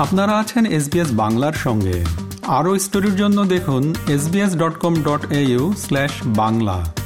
আপনারা আছেন এসবিএস বাংলার সঙ্গে। আরও স্টোরির জন্য দেখুন SBS dot com dot slash Bangla.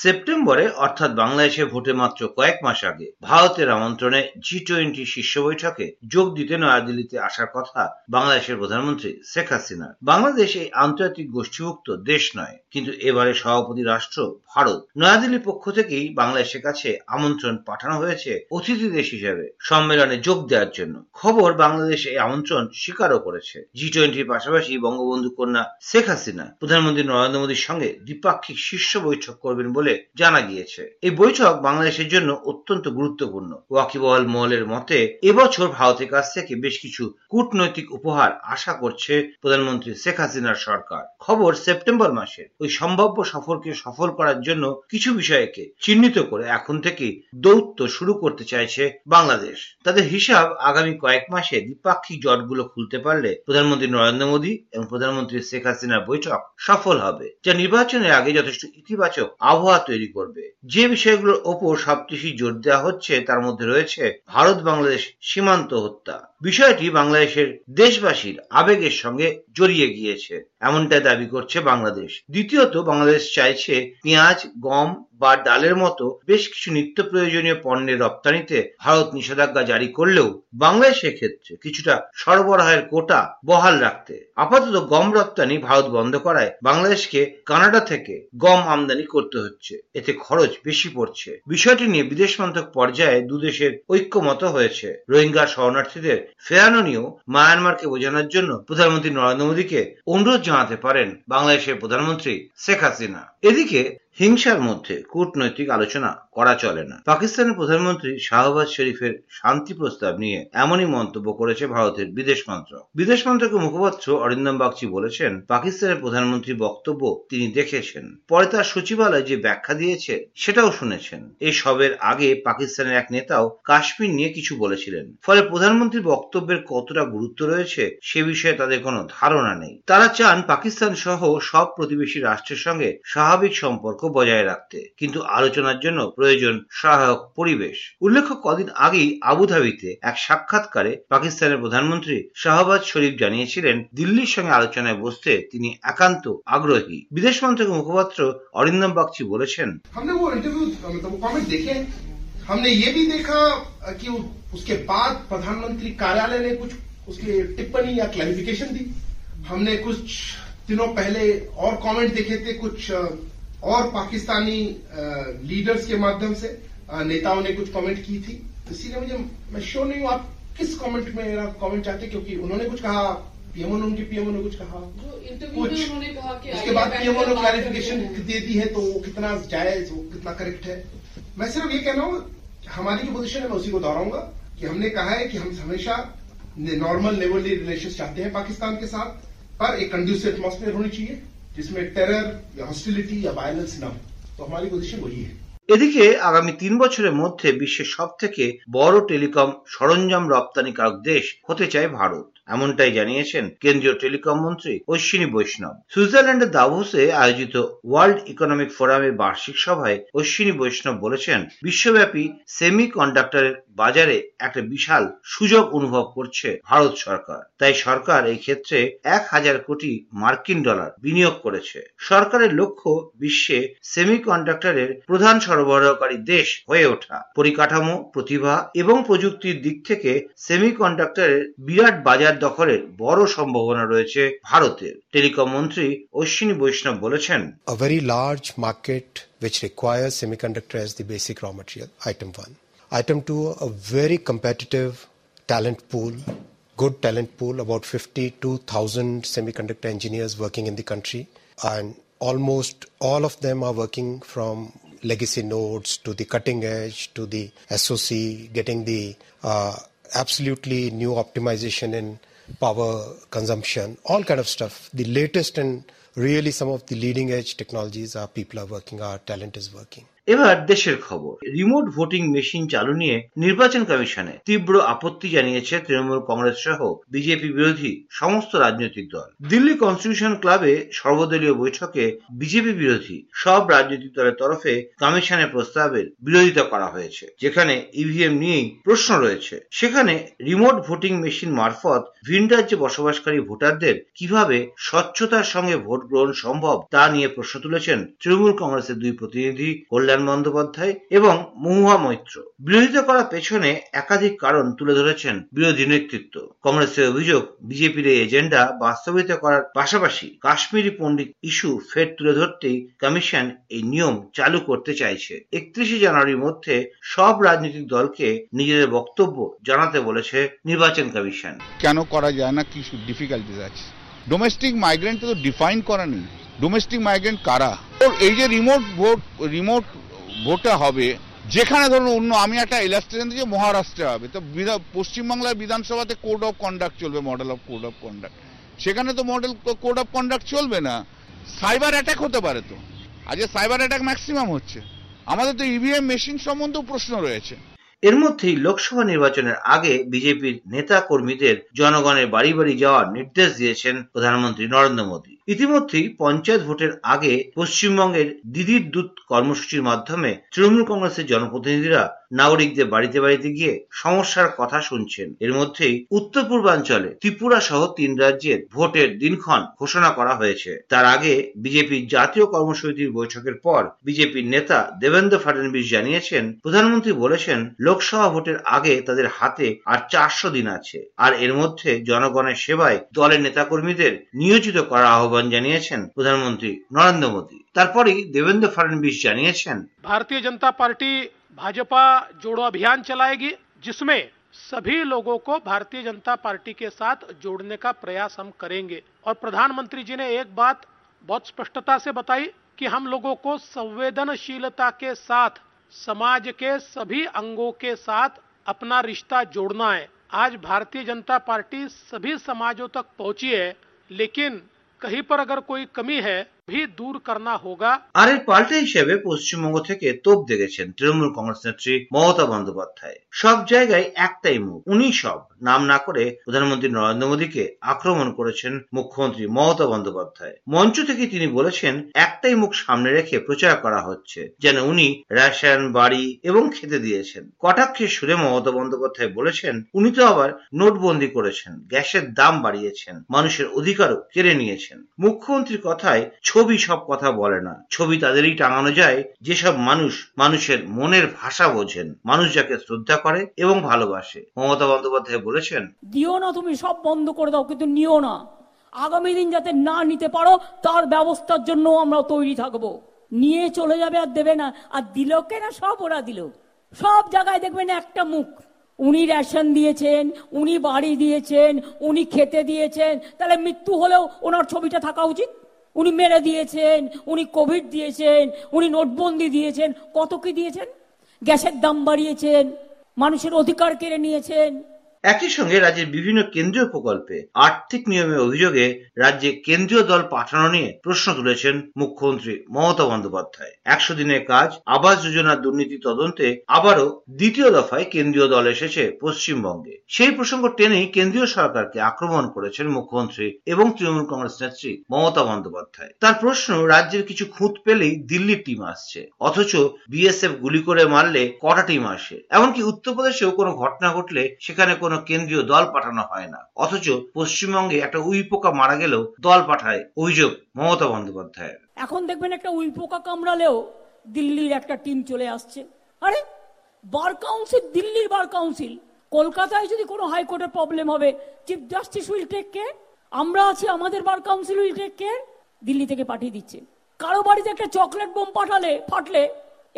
সেপ্টেম্বরে, অর্থাৎ বাংলাদেশে ভোটে মাত্র কয়েক মাস আগে, ভারতের আমন্ত্রণে জি টোয়েন্টি শীর্ষ বৈঠকে যোগ দিতে নয়াদিল্লিতে আসার কথা বাংলাদেশের প্রধানমন্ত্রী শেখ হাসিনার বাংলাদেশ এই আন্তর্জাতিক গোষ্ঠীভুক্ত দেশ নয়, কিন্তু এবারে সভাপতি রাষ্ট্র ভারত। নয়াদিল্লির পক্ষ থেকেই বাংলাদেশের কাছে আমন্ত্রণ পাঠানো হয়েছে অতিথি দেশ হিসেবে সম্মেলনে যোগ দেওয়ার জন্য। খবর, বাংলাদেশ এই আমন্ত্রণ স্বীকারও করেছে। জি টোয়েন্টির পাশাপাশি বঙ্গবন্ধু কন্যা শেখ হাসিনা প্রধানমন্ত্রী নরেন্দ্র মোদীর সঙ্গে দ্বিপাক্ষিক শীর্ষ বৈঠক করবেন বলে জানা গিয়েছে। এই বৈঠক বাংলাদেশের জন্য অত্যন্ত গুরুত্বপূর্ণ। ওয়াকিবহাল মহলের মতে, এবছর ভারতের কাছ থেকে বেশ কিছু কূটনৈতিক উপহার আশা করছে প্রধানমন্ত্রী শেখ হাসিনার সরকার। খবর সেপ্টেম্বর মাসের ওই সম্ভাব্য সফরকে সফল করার জন্য কিছু বিষয়কে চিহ্নিত করে এখন থেকে দৌত্য শুরু করতে চাইছে বাংলাদেশ। তাদের হিসাব আগামী কয়েক মাসে দ্বিপাক্ষিক জটগুলো খুলতে পারলে প্রধানমন্ত্রী নরেন্দ্র মোদী এবং প্রধানমন্ত্রী শেখ হাসিনার বৈঠক সফল হবে। যা নির্বাচনের আগে যথেষ্ট ইতিবাচক আবহাওয়া তৈরি করবে। যে বিষয়গুলোর ওপর সবচেয়ে জোর দেওয়া হচ্ছে, তার মধ্যে রয়েছে ভারত বাংলাদেশ সীমান্ত হত্যা। বিষয়টি বাংলাদেশের দেশবাসীর আবেগের সঙ্গে জড়িয়ে গিয়েছে। এমনটাই দাবি করছে বাংলাদেশ। দ্বিতীয়ত, বাংলাদেশ চাইছে পেঁয়াজ, গম বা ডালের মতো বেশ কিছু নিত্য প্রয়োজনীয় পণ্যের রপ্তানিতে ভারত নিষেধাজ্ঞা জারি করলেও বাংলাদেশের ক্ষেত্রে কিছুটা সরবরাহের কোটা বহাল রাখতে, আপাতত গম রপ্তানি ভারত বন্ধ করায় বাংলাদেশকে কানাডা থেকে গম আমদানি করতে হচ্ছে। এতে খরচ বেশি পড়ছে। বিষয়টি নিয়ে বিদেশ মন্ত্রক পর্যায়ে দুদেশের ঐক্যমত হয়েছে। রোহিঙ্গা শরণার্থীদের ফেরানো নিয়েও মায়ানমারকে বোঝানোর জন্য প্রধানমন্ত্রী নরেন্দ্র মোদীকে অনুরোধ জানাতে পারেন বাংলাদেশের প্রধানমন্ত্রী শেখ হাসিনা। এদিকে হিংসার মধ্যে কূটনৈতিক আলোচনা করা চলে না। পাকিস্তানের প্রধানমন্ত্রী শাহবাজ শরীফের শান্তি প্রস্তাব নিয়ে এমনই মন্তব্য করেছে ভারতের বিদেশ মন্ত্রক। বিদেশ মন্ত্রকের মুখপাত্র অরিন্দম বাগচি বলেছেন, পাকিস্তানের প্রধানমন্ত্রীর বক্তব্য তিনি দেখেছেন। পরে তার সচিবালয় যে ব্যাখ্যা দিয়েছে, সেটাও শুনেছেন। এই সবের আগে পাকিস্তানের এক নেতাও কাশ্মীর নিয়ে কিছু বলেছিলেন। ফলে প্রধানমন্ত্রীর বক্তব্যের কতটা গুরুত্ব রয়েছে, সে বিষয়ে তাদের কোনো ধারণা নেই। তারা চান পাকিস্তান সহ সব প্রতিবেশী রাষ্ট্রের সঙ্গে স্বাভাবিক সম্পর্ক বজায় রাখতে কিন্তু আলোচনার জন্য প্রয়োজন সহায়ক পরিবেশ উল্লেখ্য কদিন আগেই আবুধাবিতে এক সাক্ষাৎকারে পাকিস্তানের প্রধানমন্ত্রী শাহবাজ শরীফ জানিয়েছিলেন দিল্লির সঙ্গে আলোচনায় বসতে তিনি একান্ত আগ্রহী বিদেশ মন্ত্রকের মুখপাত্র অরিন্দম বাগচি বলেছেন हमने वो इंटरव्यू मतलब वो कमेंट देखे हमने ये भी देखा कि उसके बाद प्रधानमंत्री कार्यालय ने कुछ उसकी टिप्पणी या क्लैरिफिकेशन दी हमने कुछ दिनों पहले और कमेंट देखे थे कुछ और पाकिस्तानी लीडर्स के माध्यम से नेताओं ने कुछ कमेंट की थी। इसीलिए मुझे मैं श्योर नहीं हूँ आप किस कमेंट में मेरा कमेंट चाहते क्योंकि उन्होंने कुछ कहा पीएमओ ने उनके पीएमओ ने कुछ कहा। कुछ उन्होंने कहा कि उसके बाद पीएमओ ने क्लैरिफिकेशन दे दी है तो वो कितना जायज़ वो कितना करेक्ट है। मैं सिर्फ़ ये कहना हूँ हमारी जो पोजिशन है मैं उसी को दोहराऊँगा कि हमने कहा है कि हम हमेशा नॉर्मल नेबरली रिलेशन चाहते हैं पाकिस्तान के साथ पर एक कंड्यूसिव एटमोस्फेयर होनी चाहिए। जिसमें टेरर या हॉस्टिलिटी या वायलेंस ना हो तो हमारी पोजीशन वही है এদিকে আগামী তিন বছরের মধ্যে বিশ্বের সব থেকে বড় টেলিকম সরঞ্জাম রপ্তানিকারক দেশ হতে চায় ভারত এমনটাই জানিয়েছেন কেন্দ্রীয় টেলিকম মন্ত্রী অশ্বিনী বৈষ্ণব। সুইজারল্যান্ডের দাভোসে আয়োজিত ওয়ার্ল্ড ইকোনমিক ফোরামের বার্ষিক সভায় অশ্বিনী বৈষ্ণব বলেছেন, বিশ্বব্যাপী সেমি কন্ডাক্টরের বাজারে একটা বিশাল সুযোগ অনুভব করছে ভারত সরকার। তাই সরকার এই ক্ষেত্রে এক হাজার কোটি মার্কিন ডলার বিনিয়োগ করেছে। সরকারের লক্ষ্য বিশ্বে সেমি কন্ডাক্টরের প্রধান সরবরাহকারী দেশ হয়ে ওঠা। পরিকাঠামো, প্রতিভা এবং প্রযুক্তির দিক থেকে সেমি কন্ডাক্টরের বিরাট বাজার দখলের বড় সম্ভাবনা রয়েছে ভারতের টেলিকম মন্ত্রী অশ্বিনী বৈষ্ণব বলেছেন A very large market which requires semiconductor as the basic raw material, item one. Item two, a very competitive talent pool, good talent pool, about 52,000 semiconductor engineers working in the country. And almost all of them are working from legacy nodes to the cutting edge to the SOC, getting the uh, absolutely new optimization in power consumption, all kind of stuff. The latest and really some of the leading edge technologies our people are working, our talent is working. এবার দেশের খবর। Remote voting machine চালু নিয়ে নির্বাচন কমিশনে তীব্র আপত্তি জানিয়েছে তৃণমূল কংগ্রেস সহ বিজেপি বিরোধী সমস্ত রাজনৈতিক দল। দিল্লি কনস্টিটিউশন ক্লাবে সর্বদলীয় বৈঠকে বিজেপি বিরোধী সব রাজনৈতিক দলের তরফে কমিশনের প্রস্তাবের বিরোধিতা করা হয়েছে, যেখানে ইভিএম নিয়েই প্রশ্ন রয়েছে। সেখানে রিমোট ভোটিং মেশিন মারফত ভিন রাজ্যে বসবাসকারী ভোটারদের কীভাবে স্বচ্ছতার সঙ্গে ভোট গ্রহণ সম্ভব তা নিয়ে প্রশ্ন তুলেছেন তৃণমূল কংগ্রেসের দুই প্রতিনিধি, কল্যাণ বন্দ্যোপাধ্যায় এবং মহুয়া মৈত্র। বিরোধিতা করার পেছনে একাধিক কারণ তুলে ধরেছেন বিরোধী নেতৃত্ব। কংগ্রেসের অভিযোগ, বিজেপির এই এজেন্ডা বাস্তবায়িত করার পাশাপাশি কাশ্মীরি পণ্ডিত ইস্যু ফের তুলে ধরতেই কমিশন এই নিয়ম চালু করতে চাইছে। একত্রিশে জানুয়ারির মধ্যে সব রাজনৈতিক দলকে নিজেদের বক্তব্য জানাতে বলেছে নির্বাচন কমিশন। কেন করা যায় না? কি ডিফিকাল্টিস আছে? ডোমেস্টিক মাইগ্রেন্ট তো ডিফাইন করা নেই। ডোমেস্টিক মাইগ্রেন্ট কারা? এই যে রিমোট ভোট রিমোট ভোটটা হবে, যেখানে ধরুন, অন্য আমি একটা ইলাস্ট্রেশন দিচ্ছি, মহারাষ্ট্রে হবে। তো পশ্চিমবাংলার বিধানসভাতে কোড অফ কন্ডাক্ট চলবে model of code of conduct সেখানে তো মডেল কোড অফ কন্ডাক্ট চলবে না। সাইবার অ্যাটাক হতে পারে তো। আজকে সাইবার অ্যাটাক ম্যাক্সিমাম হচ্ছে। আমাদের তো ইভিএম মেশিন সম্বন্ধেও প্রশ্ন রয়েছে। এর মধ্যেই লোকসভা নির্বাচনের আগে বিজেপির নেতা কর্মীদের জনগণের বাড়ি বাড়ি যাওয়ার নির্দেশ দিয়েছেন প্রধানমন্ত্রী নরেন্দ্র মোদী। ইতিমধ্যেই পঞ্চায়েত ভোটের আগে পশ্চিমবঙ্গের দিদির দূত কর্মসূচির মাধ্যমে তৃণমূল কংগ্রেসের জনপ্রতিনিধিরা নাগরিকদের বাড়িতে বাড়িতে গিয়ে সমস্যার কথা শুনছেন। এর মধ্যেই উত্তর পূর্বাঞ্চলে ত্রিপুরা সহ তিন রাজ্যের ভোটের দিনক্ষণ ঘোষণা করা হয়েছে। তার আগে বিজেপির জাতীয় কর্মসূচির বৈঠকের পর বিজেপির নেতা দেবেন্দ্র ফাডনবিস জানিয়েছেন, প্রধানমন্ত্রী বলেছেন, লোকসভা ভোটের আগে তাদের হাতে আর চারশো দিন আছে। আর এর মধ্যে জনগণের সেবায় দলের নেতাকর্মীদের নিয়োজিত করার আহ্বান জানিয়েছেন প্রধানমন্ত্রী নরেন্দ্র মোদী। তারপরেই দেবেন্দ্র ফাডনবিস জানিয়েছেন, ভারতীয় জনতা পার্টি भाजपा जोड़ो अभियान चलाएगी, जिसमें सभी लोगों को भारतीय जनता पार्टी के साथ जोड़ने का प्रयास हम करेंगे। और प्रधानमंत्री जी ने एक बात बहुत स्पष्टता से बताई कि हम लोगों को संवेदनशीलता के साथ, समाज के सभी अंगों के साथ अपना रिश्ता जोड़ना है। आज भारतीय जनता पार्टी सभी समाजों तक पहुँची है, लेकिन कहीं पर अगर कोई कमी है भी दूर करना होगा আর এর পাল্টা হিসেবে পশ্চিমবঙ্গ থেকে তোপ দেখেছেন তৃণমূল কংগ্রেস নেত্রী মমতা বন্দ্যোপাধ্যায় সব জায়গায় একটাই মুখ উনি সব নাম না করে প্রধানমন্ত্রী নরেন্দ্র মোদীকে আক্রমণ করেছেন মুখ্যমন্ত্রী মমতা বন্দ্যোপাধ্যায় মঞ্চ থেকে তিনি বলেছেন একটাই মুখ সামনে রেখে প্রচার করা হচ্ছে যেন উনি রেশন বাড়ি এবং খেতে দিয়েছেন কটাক্ষের সুরে মমতা বন্দ্যোপাধ্যায় বলেছেন উনি তো আবার নোটবন্দি করেছেন গ্যাসের দাম বাড়িয়েছেন মানুষের অধিকারও কেড়ে নিয়েছেন মুখ্যমন্ত্রীর কথায় ছবি সব কথা বলে না। ছবি তাদেরই টাঙানো যায়। যেসব মানুষ মানুষের মনের ভাষা বোঝেন, মানুষ যাকে শ্রদ্ধা করে এবং ভালোবাসে। মমতা বন্দ্যোপাধ্যায় বলেছেন, দিও না তুমি, সব বন্ধ করে দাও, কিন্তু নিও না। আগামী দিন যাতে না নিতে পারো, তার ব্যবস্থার জন্য আমরা তৈরি থাকব। নিয়ে চলে যাবে আর দেবে না। আর দিল কেনা? সব ওরা দিল। সব জায়গায় দেখবেন একটা মুখ। উনি রেশন দিয়েছেন, উনি বাড়ি দিয়েছেন, উনি খেতে দিয়েছেন। তাহলে মৃত্যু হলেও ওনার ছবিটা থাকা উচিত? উনি মেরে দিয়েছেন, উনি কোভিড দিয়েছেন, উনি নোটবন্দি দিয়েছেন। কত কি দিয়েছেন? গ্যাসের দাম বাড়িয়েছেন, মানুষের অধিকার কেড়ে নিয়েছেন। একই সঙ্গে রাজ্যের বিভিন্ন কেন্দ্রীয় প্রকল্পে আর্থিক নিয়মের অভিযোগে রাজ্যে কেন্দ্রীয় দল পাঠানো নিয়ে প্রশ্ন তুলেছেন মুখ্যমন্ত্রী মমতা বন্দ্যোপাধ্যায়। একশো দিনের কাজ, আবাস যোজনার দুর্নীতি তদন্তে আবারও দ্বিতীয় দফায় কেন্দ্রীয় দল এসেছে পশ্চিমবঙ্গে। সেই প্রসঙ্গ টেনেই কেন্দ্রীয় সরকারকে আক্রমণ করেছেন মুখ্যমন্ত্রী এবং তৃণমূল কংগ্রেস নেত্রী মমতা বন্দ্যোপাধ্যায়। তার প্রশ্ন, রাজ্যের কিছু খুঁত পেলেই দিল্লির টিম আসছে, অথচ বিএসএফ গুলি করে মারলে কটা টিম আসে? এমনকি উত্তরপ্রদেশেও কোনো ঘটনা ঘটলে সেখানে কোনো কেন্দ্রীয় দল পাঠানো হয় না। অথচ পশ্চিমবঙ্গে একটা উই পোকা মারা গেলেও দল পাঠায় অভিযোগ মমতা বন্দ্যোপাধ্যায়ের। এখন দেখবেন একটা উইপোকা কামড়ালেও দিল্লির একটা টিম চলে আসছে। আরে, বার কাউন্সিল, দিল্লির বার কাউন্সিল। কলকাতায় যদি কোনো হাইকোর্টের প্রবলেম হবে, chief justice will take care. আমরা আছি, আমাদের bar council will take care. Delhi থেকে পাঠিয়ে দিচ্ছে। কারও বাড়িতে একটা চকলেট বোম পাঠালে, ফাটলে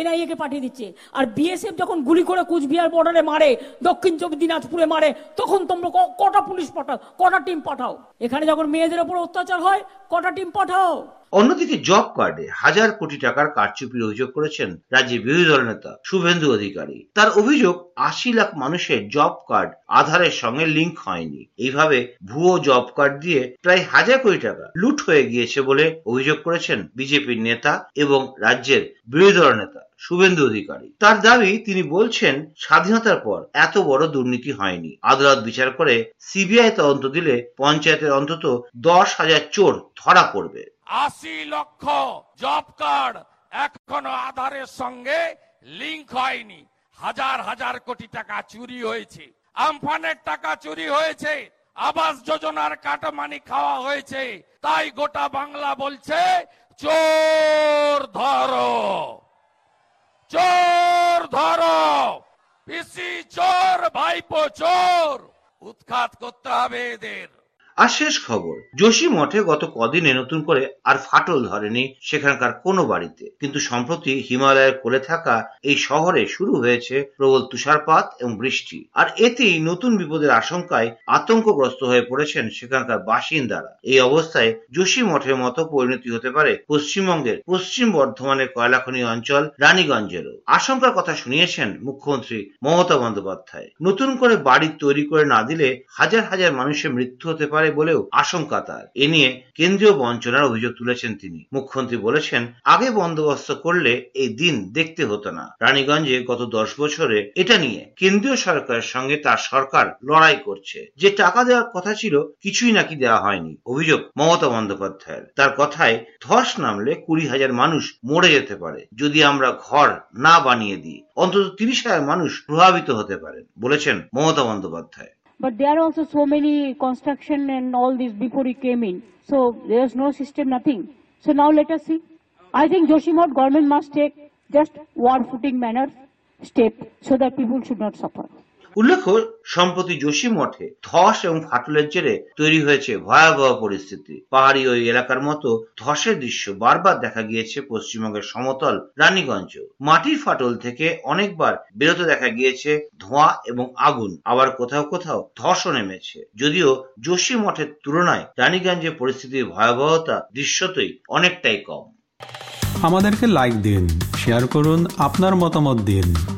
এনআইএ কে পাঠিয়ে দিচ্ছে। আর বিএসএফ যখন গুলি করে কুচবিহার বর্ডারে মারে, দক্ষিণ চব্বিশ দিনাজপুরে মারে, তখন তোমরা কটা পুলিশ পাঠাও, কটা টিম পাঠাও? এখানে যখন মেয়েদের ওপর অত্যাচার হয়, কটা টিম পাঠাও? অন্যদিকে জব কার্ডে হাজার কোটি টাকার কারচুপির অভিযোগ করেছেন রাজ্যের বিরোধী দল নেতা শুভেন্দু অধিকারী। তার অভিযোগ, আশি লাখ মানুষের জব কার্ড আধারের সঙ্গে লিংক হয়নি। এইভাবে ভুয়ো জব কার্ড দিয়ে প্রায় হাজার কোটি টাকা লুট হয়ে গিয়েছে বলে অভিযোগ করেছেন বিজেপির নেতা এবং রাজ্যের বিরোধী দল নেতা শুভেন্দু অধিকারী। তার দাবি, তিনি বলছেন, স্বাধীনতার পর এত বড় দুর্নীতি হয়নি। আদালত বিচার করে সিবিআই তদন্ত দিলে পঞ্চায়েতের অন্তত দশ হাজার চোর ধরা পড়বে। আশি লক্ষ জব কার্ড এখনও আধারের সঙ্গে লিঙ্ক হয়নি। হাজার হাজার কোটি টাকা চুরি হয়েছে। আমফানের টাকা চুরি হয়েছে। আবাস যোজনার কাটমানি খাওয়া হয়েছে। তাই গোটা বাংলা বলছে, চোর ধরো। চোর ধরো। পিসি চোর, ভাইপো চোর। উৎখাত করতে হবে এদের। আর শেষ খবর, যোশী মঠে গত কদিনে নতুন করে আর ফাটল ধরেনি সেখানকার কোনো বাড়িতে। কিন্তু সম্প্রতি হিমালয়ের কোলে থাকা এই শহরে শুরু হয়েছে প্রবল তুষারপাত এবং বৃষ্টি। আর এতেই নতুন বিপদের আশঙ্কায় আতঙ্কগ্রস্ত হয়ে পড়েছেন সেখানকার বাসিন্দারা। এই অবস্থায় যোশী মঠের মতো পরিণতি হতে পারে পশ্চিমবঙ্গের পশ্চিম বর্ধমানের কয়লাখনি অঞ্চল রানীগঞ্জেরও আশঙ্কার কথা শুনিয়েছেন মুখ্যমন্ত্রী মমতা বন্দ্যোপাধ্যায়। নতুন করে বাড়ি তৈরি করে না দিলে হাজার হাজার মানুষের মৃত্যু হতে পারে বলেও আশঙ্কা তার। এ নিয়ে কেন্দ্রীয় বঞ্চনার অভিযোগ তুলেছেন তিনি। মুখ্যমন্ত্রী বলেছেন, আগে বন্দোবস্ত করলে এই দিন দেখতে হতো না। রানীগঞ্জে গত দশ বছরে এটা নিয়ে কেন্দ্রীয় সরকারের সঙ্গে তার সরকার লড়াই করছে। যে টাকা দেওয়ার কথা ছিল, কিছুই নাকি দেওয়া হয়নি, অভিযোগ মমতা বন্দ্যোপাধ্যায়ের। তার কথায় ধস নামলে কুড়ি হাজার মানুষ মরে যেতে পারে, যদি আমরা ঘর না বানিয়ে দিই। অন্তত তিরিশ হাজার মানুষ প্রভাবিত হতে পারেন, বলেছেন Mamata Bandyopadhyay. But there are also so many construction and all this before he came in. So there's no system, nothing. So now let us see. I think Joshimot government must take just war footing manner step so that people should not suffer. উল্লেখ্য, সম্প্রতি যোশী মঠে ধস এবং ফাটলের জেরে তৈরি হয়েছে ভয়াবহ পরিস্থিতি। পাহাড়ি ওই এলাকার মতো ধসের দৃশ্য বারবার দেখা গিয়েছে পশ্চিমবঙ্গের সমতল রানীগঞ্জ। মাটির ফাটল থেকে অনেকবার বেরোতে দেখা গিয়েছে ধোঁয়া এবং আগুন। আবার কোথাও কোথাও ধসও নেমেছে। যদিও যোশী মঠের তুলনায় রানীগঞ্জের পরিস্থিতির ভয়াবহতা দৃশ্যতই অনেকটাই কম। আমাদেরকে লাইক দিন শেয়ার করুন, আপনার মতামত দিন।